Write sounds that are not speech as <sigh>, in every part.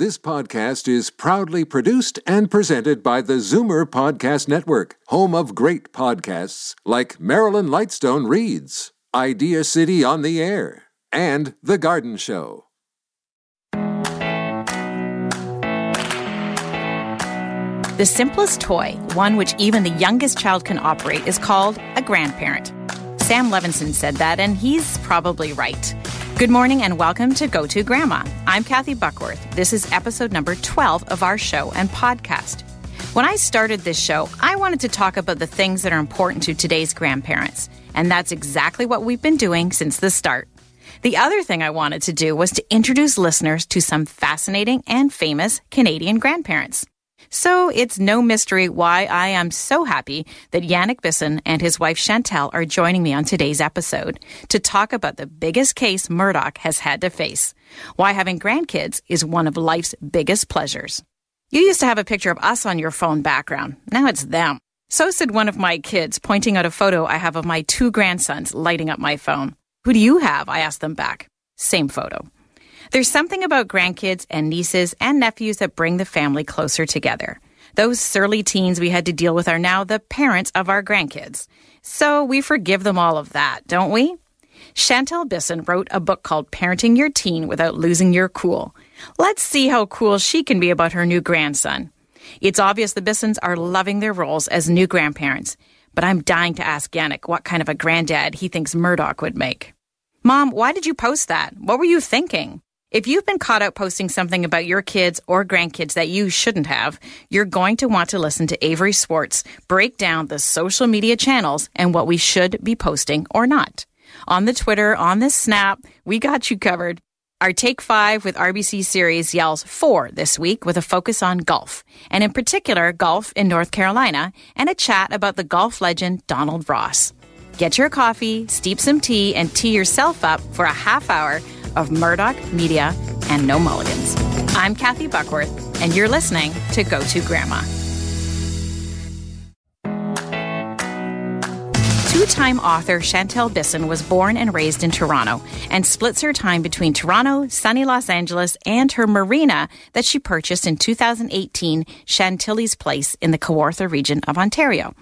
This podcast is proudly produced and presented by the Zoomer Podcast Network, home of great podcasts like Marilyn Lightstone Reads, Idea City on the Air, and The Garden Show. The simplest toy, one which even the youngest child can operate, is called a grandparent. Sam Levenson said that, and he's probably right. Good morning and welcome to Go To Grandma. I'm Kathy Buckworth. This is episode number 12 of our show and podcast. When I started this show, I wanted to talk about the things that are important to today's grandparents, and that's exactly what we've been doing since the start. The other thing I wanted to do was to introduce listeners to some fascinating and famous Canadian grandparents. So it's no mystery why I am so happy that Yannick Bisson and his wife Chantal are joining me on today's episode to talk about the biggest case Murdoch has had to face. Why having grandkids is one of life's biggest pleasures. You used to have a picture of us on your phone background. Now it's them. So said one of my kids, pointing out a photo I have of my two grandsons lighting up my phone. Who do you have? I asked them back. Same photo. There's something about grandkids and nieces and nephews that bring the family closer together. Those surly teens we had to deal with are now the parents of our grandkids. So we forgive them all of that, don't we? Chantal Bisson wrote a book called Parenting Your Teen Without Losing Your Cool. Let's see how cool she can be about her new grandson. It's obvious the Bissons are loving their roles as new grandparents, but I'm dying to ask Yannick what kind of a granddad he thinks Murdoch would make. Mom, why did you post that? What were you thinking? If you've been caught out posting something about your kids or grandkids that you shouldn't have, you're going to want to listen to Avery Swartz break down the social media channels and what we should be posting or not. On the Twitter, on the Snap, we got you covered. Our Take 5 with RBC series yells four this week with a focus on golf, and in particular, golf in North Carolina, and a chat about the golf legend Donald Ross. Get your coffee, steep some tea, and tee yourself up for a half hour of Murdoch Media and No Mulligans. I'm Kathy Buckworth, and you're listening to Go To Grandma. Two time author Chantal Bisson was born and raised in Toronto and splits her time between Toronto, sunny Los Angeles, and her marina that she purchased in 2018, Chantilly's Place in the Kawartha region of Ontario.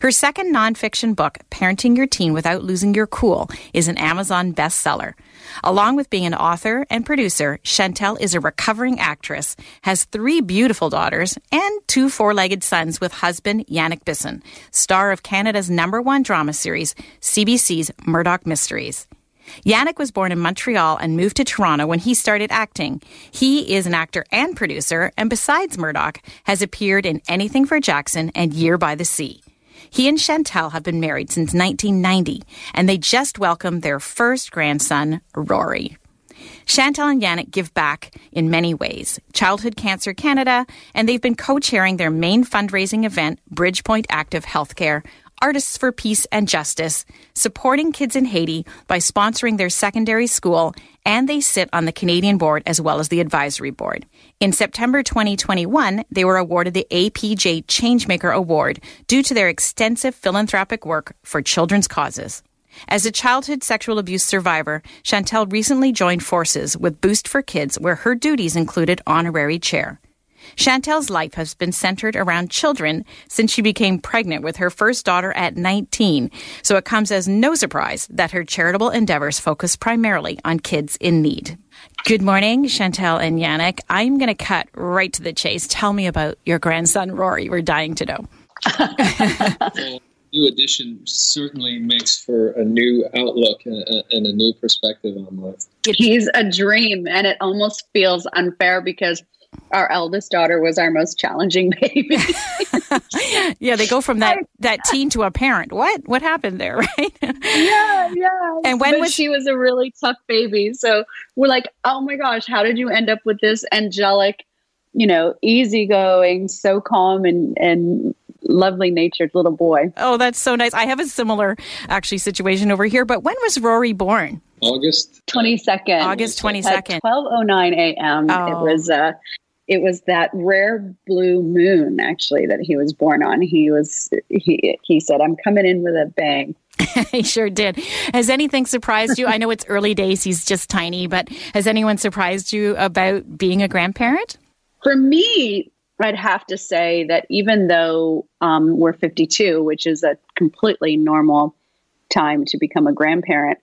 Her second nonfiction book, Parenting Your Teen Without Losing Your Cool, is an Amazon bestseller. Along with being an author and producer, Chantal is a recovering actress, has three beautiful daughters, and two four legged sons with husband Yannick Bisson, star of Canada's number one drama series, CBC's Murdoch Mysteries. Yannick was born in Montreal and moved to Toronto when he started acting. He is an actor and producer, and besides Murdoch, has appeared in Anything for Jackson and Year by the Sea. He and Chantal have been married since 1990, and they just welcomed their first grandson, Rory. Chantal and Yannick give back in many ways. Childhood Cancer Canada, and they've been co chairing their main fundraising event, Bridgepoint Active Healthcare, Artists for Peace and Justice, supporting kids in Haiti by sponsoring their secondary school, and they sit on the Canadian board as well as the advisory board. In September 2021, they were awarded the APJ Changemaker Award due to their extensive philanthropic work for children's causes. As a childhood sexual abuse survivor, Chantal recently joined forces with Boost for Kids, where her duties included honorary chair. Chantal's life has been centered around children since she became pregnant with her first daughter at 19, so it comes as no surprise that her charitable endeavors focus primarily on kids in need. Good morning, Chantal and Yannick. I'm going to cut right to the chase. Tell me about your grandson, Rory. We're dying to know. <laughs> new addition certainly makes for a new outlook and a, new perspective on life. He's a dream, and it almost feels unfair because our eldest daughter was our most challenging baby. <laughs> <laughs> yeah, they go from that that teen to a parent. What what happened there, <laughs> right? yeah, yeah. And when but was she was a really tough baby. So we're like, "Oh my gosh, how did you end up with this angelic, you know, easygoing, so calm and and lovely natured little boy?" Oh, that's so nice. I have a similar actually situation over here, but when was Rory born? August 22nd. August 22nd. 12:09 a.m. Oh. It was uh it was that rare blue moon actually that he was born on. He was he he said, "I'm coming in with a bang." <laughs> he sure did. Has anything surprised you? I know it's early days; he's just tiny, but has anyone surprised you about being a grandparent? For me, I'd have to say that even though um, we're 52, which is a completely normal time to become a grandparent,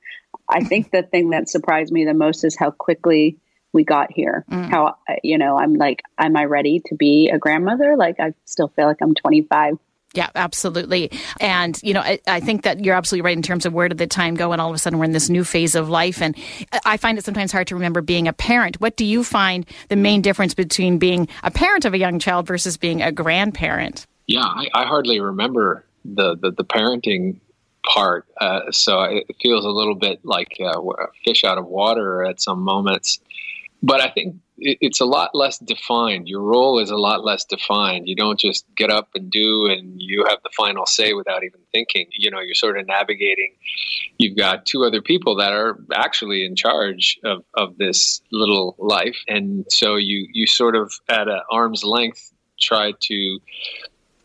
I think the thing that surprised me the most is how quickly we got here. Mm. How, you know, I'm like, am I ready to be a grandmother? Like, I still feel like I'm 25. Yeah, absolutely. And, you know, I, I, think that you're absolutely right in terms of where did the time go? And all of a sudden we're in this new phase of life. And I find it sometimes hard to remember being a parent. What do you find the main difference between being a parent of a young child versus being a grandparent? Yeah, I, I hardly remember the, the, the parenting part. Uh, so it feels a little bit like uh, a fish out of water at some moments. But I think it's a lot less defined. Your role is a lot less defined. You don't just get up and do and you have the final say without even thinking. You know, you're sort of navigating. You've got two other people that are actually in charge of, of this little life. And so you, you sort of at an arm's length try to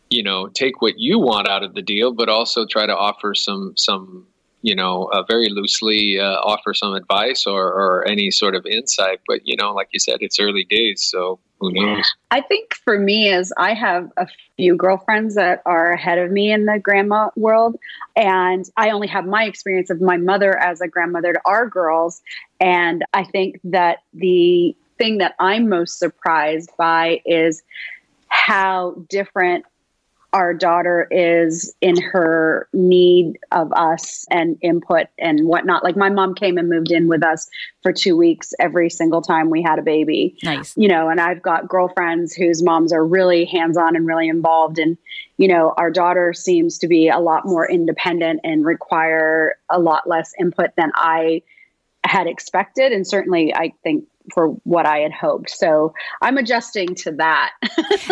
you know take what you want out of the deal but also try to offer some some you know, uh, very loosely uh, offer some advice or, or any sort of insight. But, you know, like you said, it's early days. So who knows? I think for me is I have a few girlfriends that are ahead of me in the grandma world. And I only have my experience of my mother as a grandmother to our girls. And I think that the thing that I'm most surprised by is how different our daughter is in her need of us and input and whatnot. Like my mom came and moved in with us for two weeks every single time we had a baby. Nice. You know, and I've got girlfriends whose moms are really hands on and really involved. And, you know, our daughter seems to be a lot more independent and require a lot less input than I had expected. And certainly I think for what I had hoped. So I'm adjusting to that. <laughs>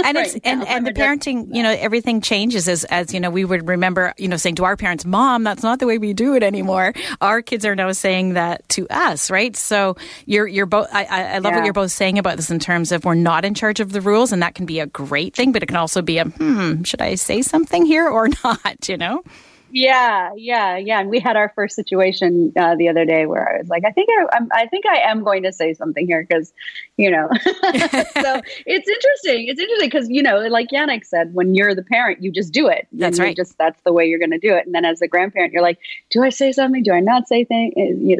and right it's and, and the parenting, you know, everything changes as as you know, we would remember, you know, saying to our parents, Mom, that's not the way we do it anymore. Our kids are now saying that to us, right? So you're you're both I, I love yeah. what you're both saying about this in terms of we're not in charge of the rules and that can be a great thing, but it can also be a hmm, should I say something here or <laughs> not, you know? Yeah, yeah, yeah. And we had our first situation uh, the other day where I was like, I think I, I'm, I think I am going to say something here because, you know, <laughs> so <laughs> it's interesting. It's interesting because you know, like Yannick said, when you're the parent, you just do it. That's right. Just that's the way you're going to do it. And then as a grandparent, you're like, do I say something? Do I not say thing?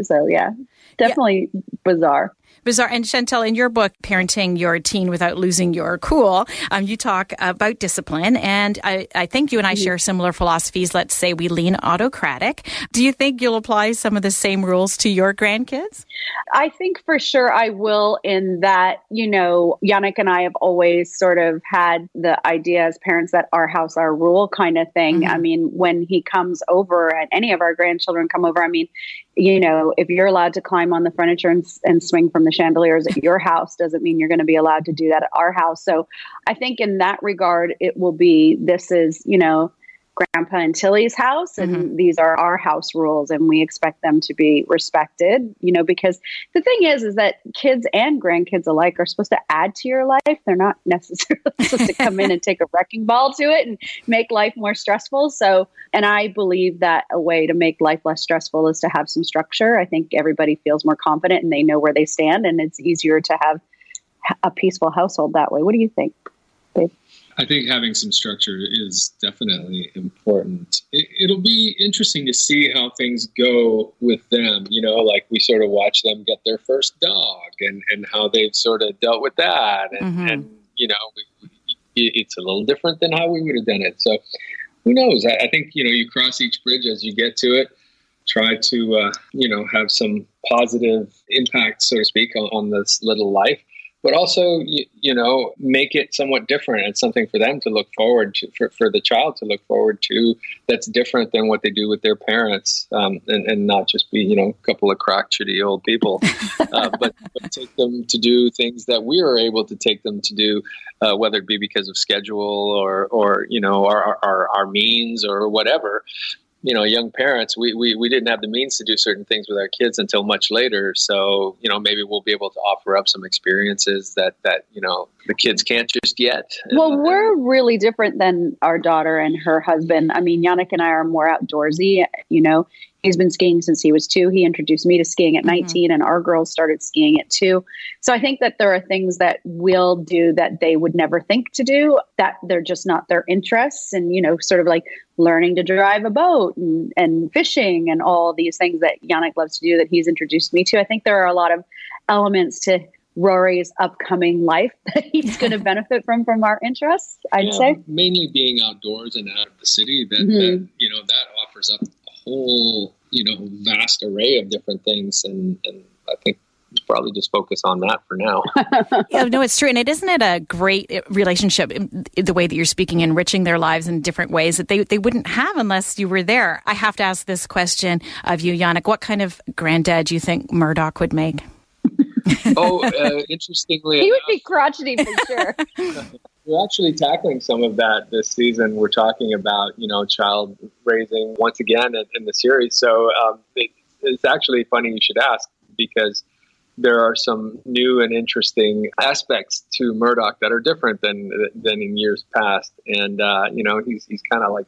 So yeah, definitely yeah. bizarre bizarre. And Chantal, in your book, Parenting Your Teen Without Losing Your Cool, um, you talk about discipline. And I, I think you and I mm-hmm. share similar philosophies. Let's say we lean autocratic. Do you think you'll apply some of the same rules to your grandkids? I think for sure I will, in that, you know, Yannick and I have always sort of had the idea as parents that our house, our rule kind of thing. Mm-hmm. I mean, when he comes over and any of our grandchildren come over, I mean, you know, if you're allowed to climb on the furniture and, and swing from the chandeliers at your house, doesn't mean you're going to be allowed to do that at our house. So I think in that regard, it will be this is, you know, grandpa and Tilly's house and mm-hmm. these are our house rules and we expect them to be respected you know because the thing is is that kids and grandkids alike are supposed to add to your life. They're not <laughs> necessarily supposed to come in and take a wrecking ball to it and make life more stressful. So and I believe that a way to make life less stressful is to have some structure. I think everybody feels more confident and they know where they stand and it's easier to have a peaceful household that way. What do you think I think having some structure is definitely important. It, will be interesting to see how things go with them. You know, like we sort of watch them get their first dog and, and how they've sort of dealt with that. And, mm-hmm. and you know, it's a little different than how we would have done it. So who knows? I, I think, you know, you cross each bridge as you get to it. Try to, uh, you know, have some positive impact, so to speak, on, on this little life but also you, you, know make it somewhat different. It's something for them to look forward to for, for the child to look forward to that's different than what they do with their parents um, and, and not just be you know a couple of crotchety old people. <laughs> Uh, but, but, take them to do things that we are able to take them to do uh, whether it be because of schedule or or you know our, our, our means or whatever you know young parents we, we we didn't have the means to do certain things with our kids until much later. So you know maybe we'll be able to offer up some experiences that that you know the kids can't just yet well we're really different than our daughter and her husband. I mean yannick and i are more outdoorsy you know He's been skiing since he was two. He introduced me to skiing at mm-hmm. 19, and our girls started skiing at two. So I think that there are things that we'll do that they would never think to do, that they're just not their interests. And, you know, sort of like learning to drive a boat and, and fishing and all these things that Yannick loves to do that he's introduced me to. I think there are a lot of elements to Rory's upcoming life <laughs> that he's going <laughs> to benefit from from our interests. I'd yeah, say mainly being outdoors and out of the city. That, mm-hmm. that you know that offers up a whole you know vast array of different things, and, and I think probably just focus on that for now. <laughs> yeah, no, it's true, and it isn't it a great relationship the way that you're speaking, enriching their lives in different ways that they they wouldn't have unless you were there. I have to ask this question of you, Yannick: What kind of granddad do you think Murdoch would make? oh, uh, interestingly, <laughs> he would be crotchety for sure. <laughs> We're actually tackling some of that this season. We're talking about you know child raising once again in, in the series. So um, it, it's actually funny you should ask because there are some new and interesting aspects to Murdoch that are different than than in years past. And uh, you know he's he's kind of like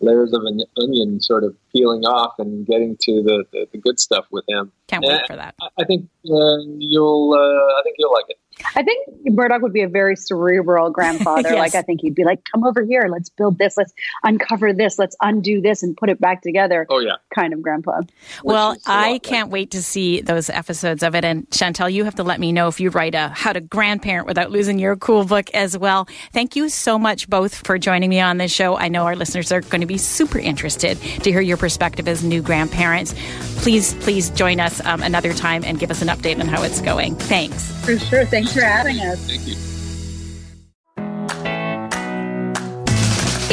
layers of an onion sort of peeling off and getting to the, the, the good stuff with him. Can't wait for that. I, I think uh, you'll uh, I think you'll like it. I think Murdoch would be a very cerebral <laughs> grandfather. yes. Like I think he'd be like, "Come over here, let's build this, let's uncover this, let's undo this, and put it back together." Oh yeah, kind of grandpa. Well, I can't like. wait to see those episodes of it. And Chantal, you have to let me know if you write a how to grandparent without losing your cool book as well. Thank you so much both for joining me on this show. I know our listeners are going to be super interested to hear your perspective as new grandparents. Please, please join us um, another time and give us an update on how it's going. Thanks. For sure. Thanks Thanks for having us. Thank you.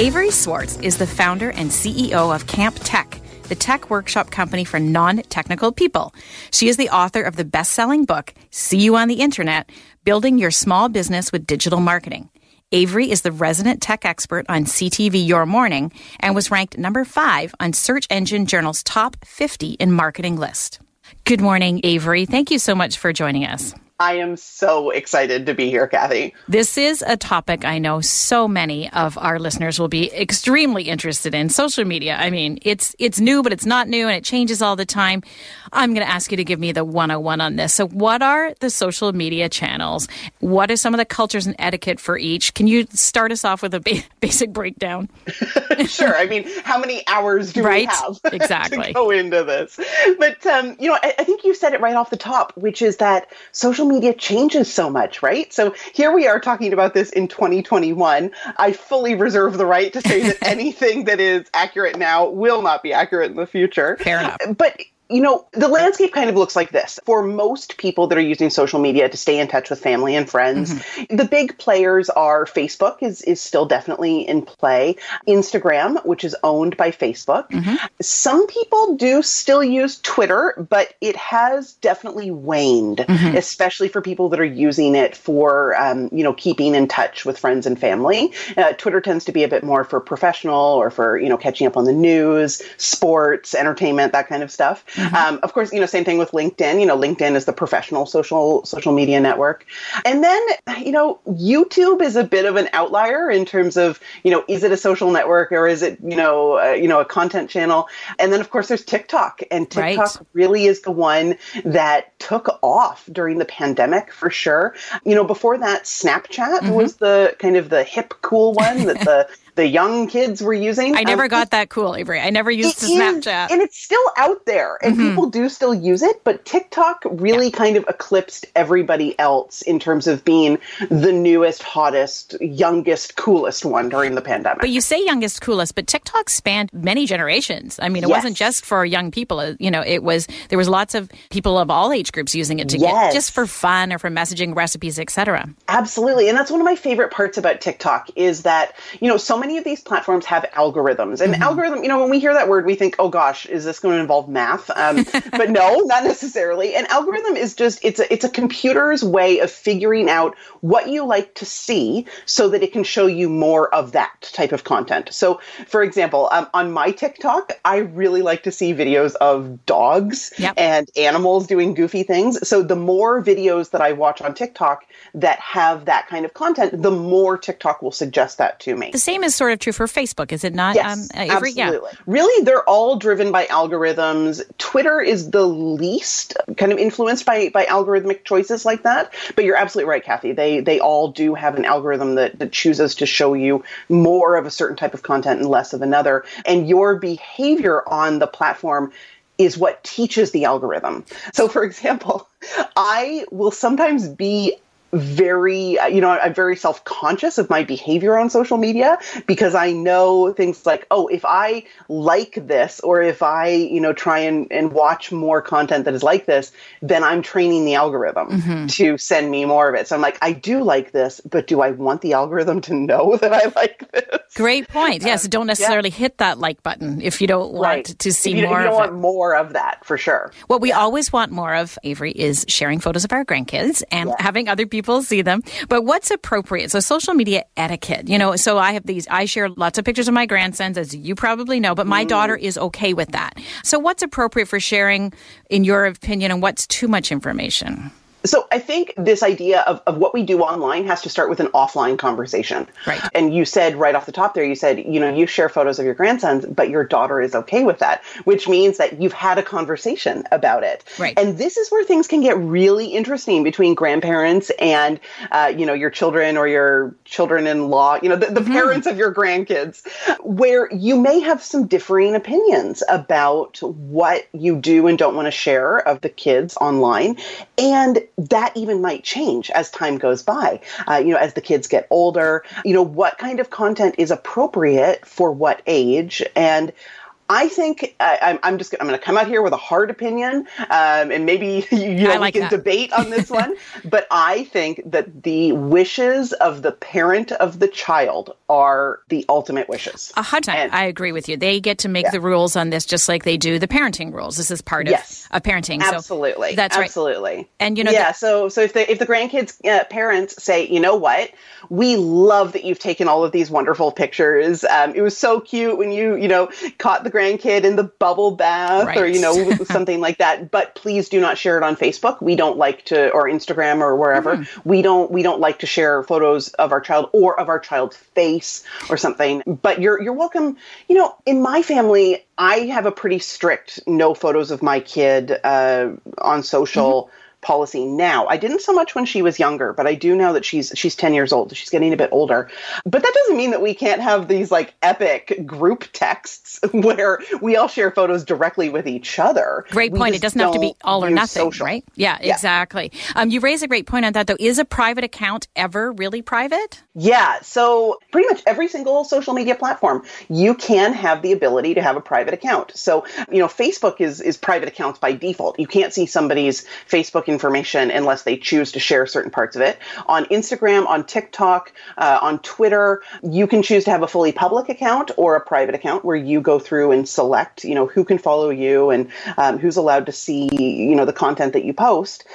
Avery Swartz is the founder and CEO of Camp Tech, the tech workshop company for non technical people. She is the author of the best selling book, See You on the Internet Building Your Small Business with Digital Marketing. Avery is the resident tech expert on CTV Your Morning and was ranked number five on Search Engine Journal's top 50 in marketing list. Good morning, Avery. Thank you so much for joining us. I am so excited to be here, Kathy. This is a topic I know so many of our listeners will be extremely interested in. Social media. I mean, it's it's new, but it's not new and it changes all the time. I'm going to ask you to give me the 101 on this. So, what are the social media channels? What are some of the cultures and etiquette for each? Can you start us off with a ba- <laughs> basic breakdown? <laughs> sure. I mean, how many hours do right? we have <laughs> exactly. to go into this? But, um, you know, I, I think you said it right off the top, which is that social media changes so much, right? So, here we are talking about this in 2021. I fully reserve the right to say that <laughs> anything that is accurate now will not be accurate in the future. Fair enough. But you know, the landscape kind of looks like this. For most people that are using social media to stay in touch with family and friends, mm-hmm. the big players are Facebook is, is still definitely in play, Instagram, which is owned by Facebook. Mm-hmm. Some people do still use Twitter, but it has definitely waned, mm-hmm. especially for people that are using it for, um, you know, keeping in touch with friends and family. Uh, Twitter tends to be a bit more for professional or for, you know, catching up on the news, sports, entertainment, that kind of stuff. Mm-hmm. Um, of course, you know, same thing with LinkedIn. You know, LinkedIn is the professional social social media network, and then you know, YouTube is a bit of an outlier in terms of you know, is it a social network or is it you know, uh, you know, a content channel? And then of course there's TikTok, and TikTok right. really is the one that took off during the pandemic for sure. You know, before that, Snapchat mm-hmm. was the kind of the hip cool one that the <laughs> the young kids were using. I never um, got that cool, Avery. I never used Snapchat. and it's still out there and mm-hmm. people do still use it, but TikTok really yeah. kind of eclipsed everybody else in terms of being the newest, hottest, youngest, coolest one during the pandemic. But you say youngest, coolest, but TikTok spanned many generations. I mean, it yes. wasn't just for young people. Uh, you know, it was there was lots of people of all age groups using it to yes. get just for fun or for messaging recipes, etc. Absolutely. And that's one of my favorite parts about TikTok is that, you know, so many many of these platforms have algorithms. And mm-hmm. algorithm, you know, when we hear that word, we think, oh gosh, is this going to involve math? Um, <laughs> but no, not necessarily. An algorithm is just it's a it's a computer's way of figuring out what you like to see so that it can show you more of that type of content. So, for example, um, on my TikTok, I really like to see videos of dogs yep. and animals doing goofy things. So, the more videos that I watch on TikTok that have that kind of content, the more TikTok will suggest that to me. The same is sort of true for Facebook, is it not? Yes, um, Avery? absolutely. Yeah. Really, they're all driven by algorithms. Twitter is the least kind of influenced by by algorithmic choices like that. But you're absolutely right, Kathy. They they all do have an algorithm that, that chooses to show you more of a certain type of content and less of another. And your behavior on the platform is what teaches the algorithm. So, for <laughs> example, I will sometimes be very you know i'm very self-conscious of my behavior on social media because i know things like oh if i like this or if i you know try and, and watch more content that is like this then i'm training the algorithm mm-hmm. to send me more of it so i'm like i do like this but do i want the algorithm to know <laughs> that i like this great point yes um, don't necessarily yeah. hit that like button if you don't want right. to see you, more you don't of want it. more of that for sure what we yeah. always want more of avery is sharing photos of our grandkids and having other people people see them. But what's appropriate? So social media etiquette, you know, so I have these, I share lots of pictures of my grandsons, as you probably know, but my mm. daughter is okay with that. So what's appropriate for sharing, in your opinion, and what's too much information? So I think this idea of, of what we do online has to start with an offline conversation. Right. And you said right off the top there, you said, you know, you share photos of your grandsons, but your daughter is okay with that, which means that you've had a conversation about it. Right. And this is where things can get really interesting between grandparents and, uh, you know, your children or your children-in-law, you know, the, the mm-hmm. parents of your grandkids, where you may have some differing opinions about what you do and don't want to share of the kids online. And that even might change as time goes by. Uh, you know, as the kids get older, you know, what kind of content is appropriate for what age and I think I, am just I'm going to come out here with a hard opinion, um, and maybe <laughs> you know like we can that. debate on this one. <laughs> but I think that the wishes of the parent of the child are the ultimate wishes. A hundred. I agree with you. They get to make yeah. the rules on this, just like they do the parenting rules. This is part of, yes. of parenting. Absolutely, so that's absolutely. Right. And you know, yeah. The, so so if the if the grandkids uh, parents say, you know what, we love that you've taken all of these wonderful pictures. Um, it was so cute when you you know caught the grandkid in the bubble bath right. or you know <laughs> something like that. But please do not share it on facebook. We don't like to or instagram or wherever. Mm-hmm. we don't we don't like to share photos of our child or of our child's face or something. But you're you're welcome. You know in my family i have a pretty strict no photos of my kid uh, on social mm-hmm policy now. I didn't so much when she was younger, but I do know that she's she's 10 years old. She's getting a bit older. But that doesn't mean that we can't have these like epic group texts <laughs> where we all share photos directly with each other. Great point. It doesn't have to be all or nothing, social. right? Yeah, yeah. exactly. Um, you raise a great point on that though. Is a private account ever really private? Yeah. So pretty much every single social media platform, you can have the ability to have a private account. So, you know, Facebook is is private accounts by default. You can't see somebody's Facebook information unless they choose to share certain parts of it. On Instagram, on TikTok, uh, on Twitter, you can choose to have a fully public account or a private account where you go through and select, you know, who can follow you and um, who's allowed to see, you know, the content that you post.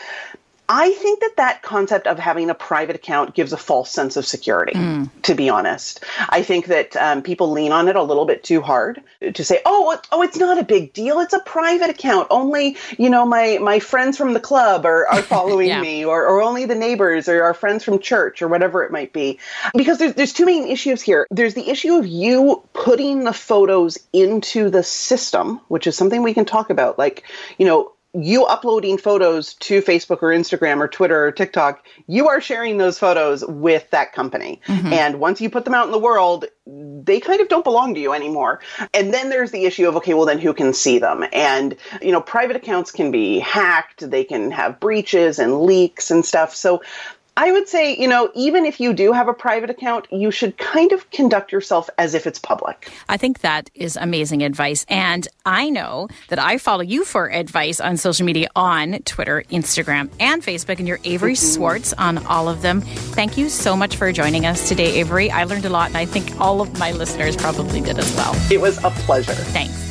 I think that that concept of having a private account gives a false sense of security, mm. to be honest. I think that um, people lean on it a little bit too hard to say, oh, oh, it's not a big deal. It's a private account. Only, you know, my, my friends from the club are, are <laughs> following yeah. me or, or only the neighbors or our friends from church or whatever it might be. Because there's, there's two main issues here. There's the issue of you putting the photos into the system, which is something we can talk about. Like, you know, you uploading photos to Facebook or Instagram or Twitter or TikTok, you are sharing those photos with that company. Mm-hmm. And once you put them out in the world, they kind of don't belong to you anymore. And then there's the issue of, okay, well, then who can see them? And, you know, private accounts can be hacked, they can have breaches and leaks and stuff. So I would say, you know, even if you do have a private account, you should kind of conduct yourself as if it's public. I think that is amazing advice. And I know that I follow you for advice on social media on Twitter, Instagram, and Facebook, and you're Avery mm-hmm. Swartz on all of them. Thank you so much for joining us today, Avery. I learned a lot, and I think all of my listeners probably did as well. It was a pleasure. Thanks.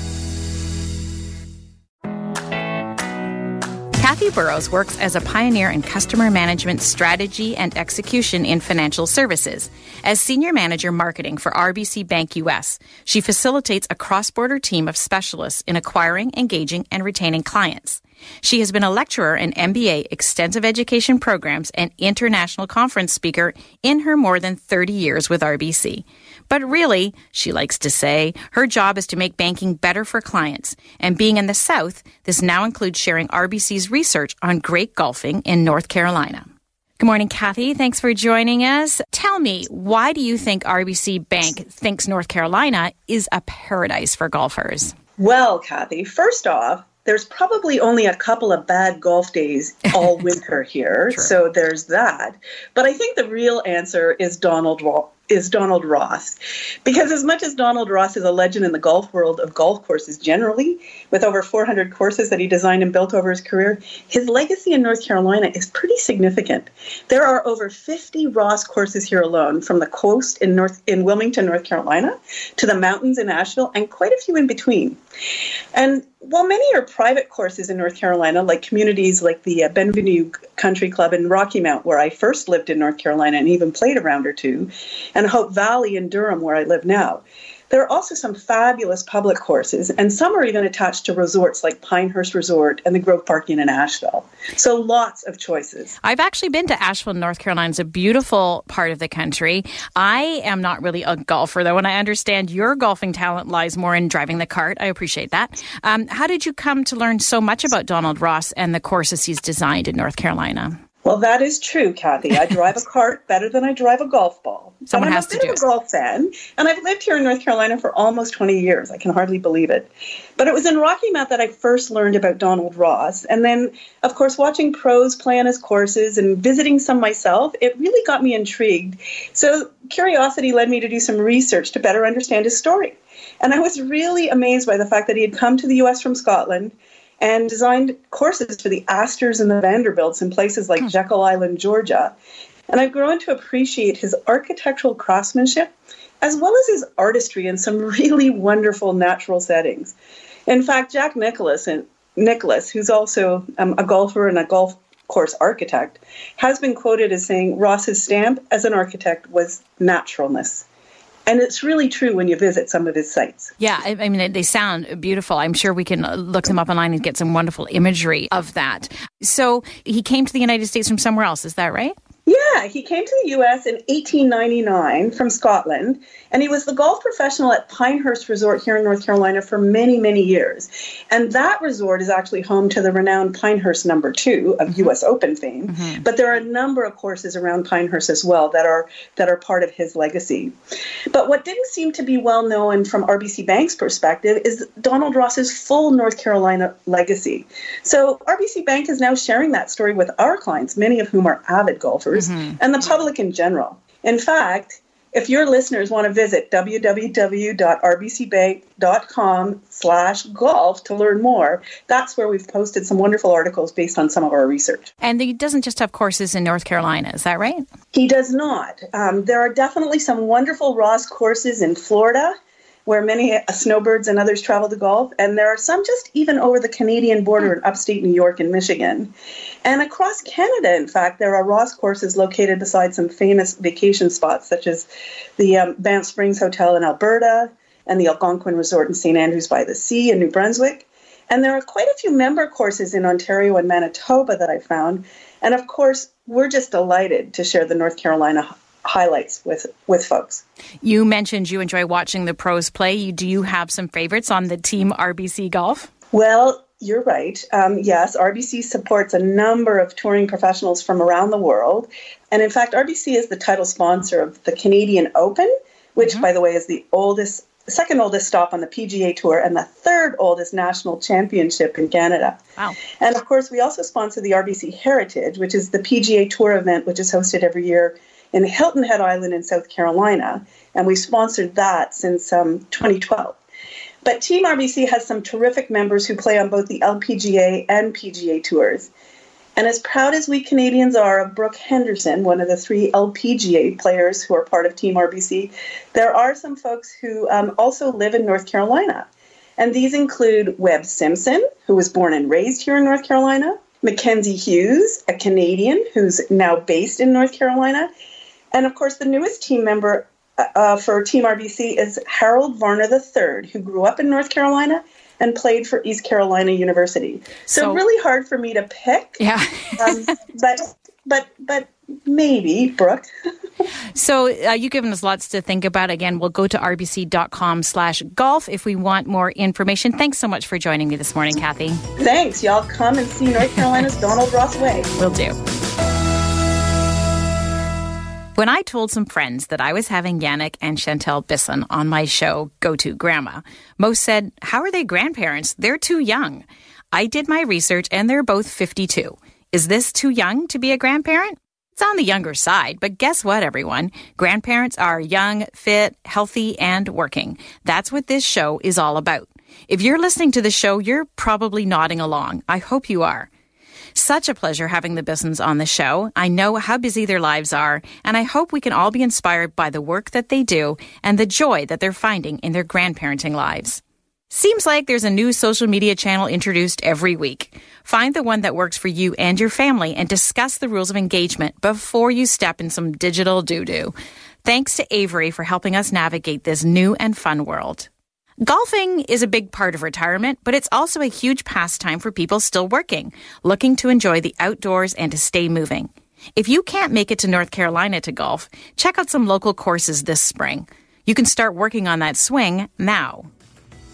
Kathy Burrows works as a pioneer in customer management strategy and execution in financial services. As senior manager marketing for RBC Bank US, she facilitates a cross border team of specialists in acquiring, engaging, and retaining clients. She has been a lecturer in MBA extensive education programs and international conference speaker in her more than 30 years with RBC. But really, she likes to say, her job is to make banking better for clients. And being in the South, this now includes sharing RBC's research on great golfing in North Carolina. Good morning, Kathy. Thanks for joining us. Tell me, why do you think RBC Bank thinks North Carolina is a paradise for golfers? Well, Kathy, first off, there's probably only a couple of bad golf days all <laughs> winter here. so there's that. But I think the real answer is Donald is Donald Ross. Because as much as Donald Ross is a legend in the golf world of golf courses generally, with over 400 courses that he designed and built over his career, his legacy in North Carolina is pretty significant. There are over 50 Ross courses here alone, from the coast in North in Wilmington, North Carolina, to the mountains in Asheville, and quite a few in between. And while many are private courses in North Carolina, like communities like the uh, Benvenue Country Club in Rocky Mount, where I first lived in North Carolina and even played a round or two, and Hope Valley in Durham, where I live now, there are also some fabulous public courses, and some are even attached to resorts like Pinehurst Resort and the Grove Park Inn in Asheville. So lots of choices. I've actually been to Asheville, North Carolina. It's a beautiful part of the country. I am not really a golfer, though, and I understand your golfing talent lies more in driving the cart. I appreciate that. Um, how did you come to learn so much about Donald Ross and the courses he's designed in North Carolina? Well, that is true, Kathy. I drive a <laughs> cart better than I drive a golf ball. Someone I'm has a to do of it. a golf fan, and I've lived here in North Carolina for almost 20 years. I can hardly believe it. But it was in Rocky Mount that I first learned about Donald Ross. And then, of course, watching pros play on his courses and visiting some myself, it really got me intrigued. So curiosity led me to do some research to better understand his story. And I was really amazed by the fact that he had come to the US from Scotland and designed courses for the Astors and the Vanderbilts in places like Jekyll Island, Georgia. And I've grown to appreciate his architectural craftsmanship as well as his artistry in some <laughs> really wonderful natural settings. In fact, Jack Nicklaus and Nicklaus, who's also um, a golfer and a golf course architect, has been quoted as saying Ross's stamp as an architect was naturalness. And it's really true when you visit some of his sites. Yeah, I, mean, they sound beautiful. I'm sure we can look them up online and get some wonderful imagery of that. So he came to the United States from somewhere else, is that right? Yeah, he came to the U.S. in 1899 from Scotland, and he was the golf professional at Pinehurst Resort here in North Carolina for many, many years. And that resort is actually home to the renowned Pinehurst Number Two of mm-hmm. U.S. Open fame. Mm-hmm. But there are a number of courses around Pinehurst as well that are that are part of his legacy. But what didn't seem to be well known from RBC Bank's perspective is Donald Ross's full North Carolina legacy. So RBC Bank is now sharing that story with our clients, many of whom are avid golfers, and the public in general. In fact, if your listeners want to visit www.rbcbank.com slash golf to learn more, that's where we've posted some wonderful articles based on some of our research. And he doesn't just have courses in North Carolina, is that right? He does not. Um, there are definitely some wonderful Ross courses in Florida where many snowbirds and others travel to golf, and there are some just even over the Canadian border in upstate New York and Michigan. And across Canada, in fact, there are Ross courses located beside some famous vacation spots, such as the um, Banff Springs Hotel in Alberta and the Algonquin Resort in St. Andrews by the Sea in New Brunswick. And there are quite a few member courses in Ontario and Manitoba that I found. And of course, we're just delighted to share the North Carolina highlights with with folks. You mentioned you enjoy watching the pros play. You, do you have some favorites on the team RBC Golf? Well, you're right. Um, yes, RBC supports a number of touring professionals from around the world. And in fact, RBC is the title sponsor of the Canadian Open, which, by the way, is the oldest, second oldest stop on the PGA Tour and the third oldest national championship in Canada. Wow. And of course, we also sponsor the RBC Heritage, which is the PGA Tour event, which is hosted every year in Hilton Head Island in South Carolina. And we've sponsored that since um, 2012. But Team RBC has some terrific members who play on both the LPGA and PGA tours. And as proud as we Canadians are of Brooke Henderson, one of the three LPGA players who are part of Team RBC, there are some folks who um, also live in North Carolina. And these include Webb Simpson, who was born and raised here in North Carolina, Mackenzie Hughes, a Canadian who's now based in North Carolina, and of course, the newest team member uh, for Team RBC is Harold Varner III, who grew up in North Carolina and played for East Carolina University. So, so really hard for me to pick. Yeah. <laughs> um, but but but maybe Brooke. <laughs> so uh, you've given us lots to think about. Again, we'll go to rbc.com slash golf if we want more information. Thanks so much for joining me this morning, Kathy. Thanks. Y'all come and see North Carolina's Donald Ross Way. Will do. When I told some friends that I was having Yannick and Chantal Bisson on my show, Go To Grandma, most said, How are they grandparents? They're too young. I did my research and they're both 52. Is this too young to be a grandparent? It's on the younger side, but guess what, everyone? Grandparents are young, fit, healthy, and working. That's what this show is all about. If you're listening to the show, you're probably nodding along. I hope you are. Such a pleasure having the Bissons on the show. I know how busy their lives are, and I hope we can all be inspired by the work that they do and the joy that they're finding in their grandparenting lives. Seems like there's a new social media channel introduced every week. Find the one that works for you and your family and discuss the rules of engagement before you step in some digital doo doo. Thanks to Avery for helping us navigate this new and fun world. Golfing is a big part of retirement, but it's also a huge pastime for people still working, looking to enjoy the outdoors and to stay moving. If you can't make it to North Carolina to golf, check out some local courses this spring. You can start working on that swing now.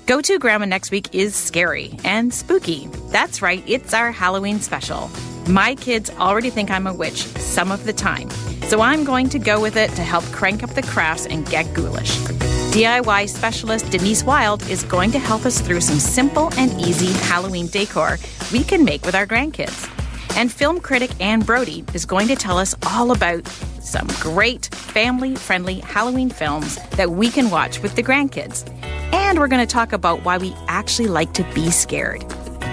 Go to Grandma next week is scary and spooky. That's right, it's our Halloween special. My kids already think I'm a witch some of the time, so I'm going to go with it to help crank up the crafts and get ghoulish. DIY specialist Denise Wild is going to help us through some simple and easy Halloween decor we can make with our grandkids. And film critic Anne Brodie is going to tell us all about some great family friendly Halloween films that we can watch with the grandkids. And we're going to talk about why we actually like to be scared.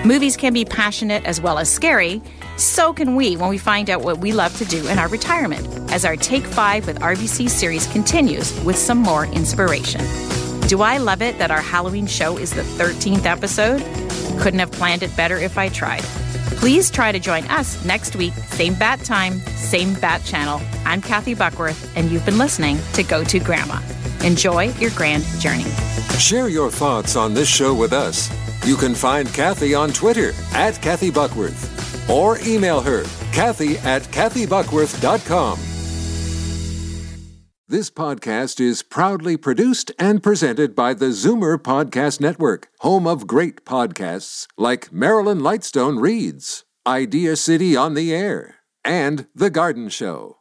Movies can be passionate as well as scary. So can we when we find out what we love to do in our retirement, as our Take 5 with RBC series continues with some more inspiration. Do I love it that our Halloween show is the 13th episode? Couldn't have planned it better if I tried. Please try to join us next week, same bat time, same bat channel. I'm Kathy Buckworth, and you've been listening to Go To Grandma. Enjoy your grand journey. Share your thoughts on this show with us. You can find Kathy on Twitter at Kathy Buckworth or email her, Kathy at KathyBuckworth.com. This podcast is proudly produced and presented by the Zoomer Podcast Network, home of great podcasts like Marilyn Lightstone Reads, Idea City on the Air, and The Garden Show.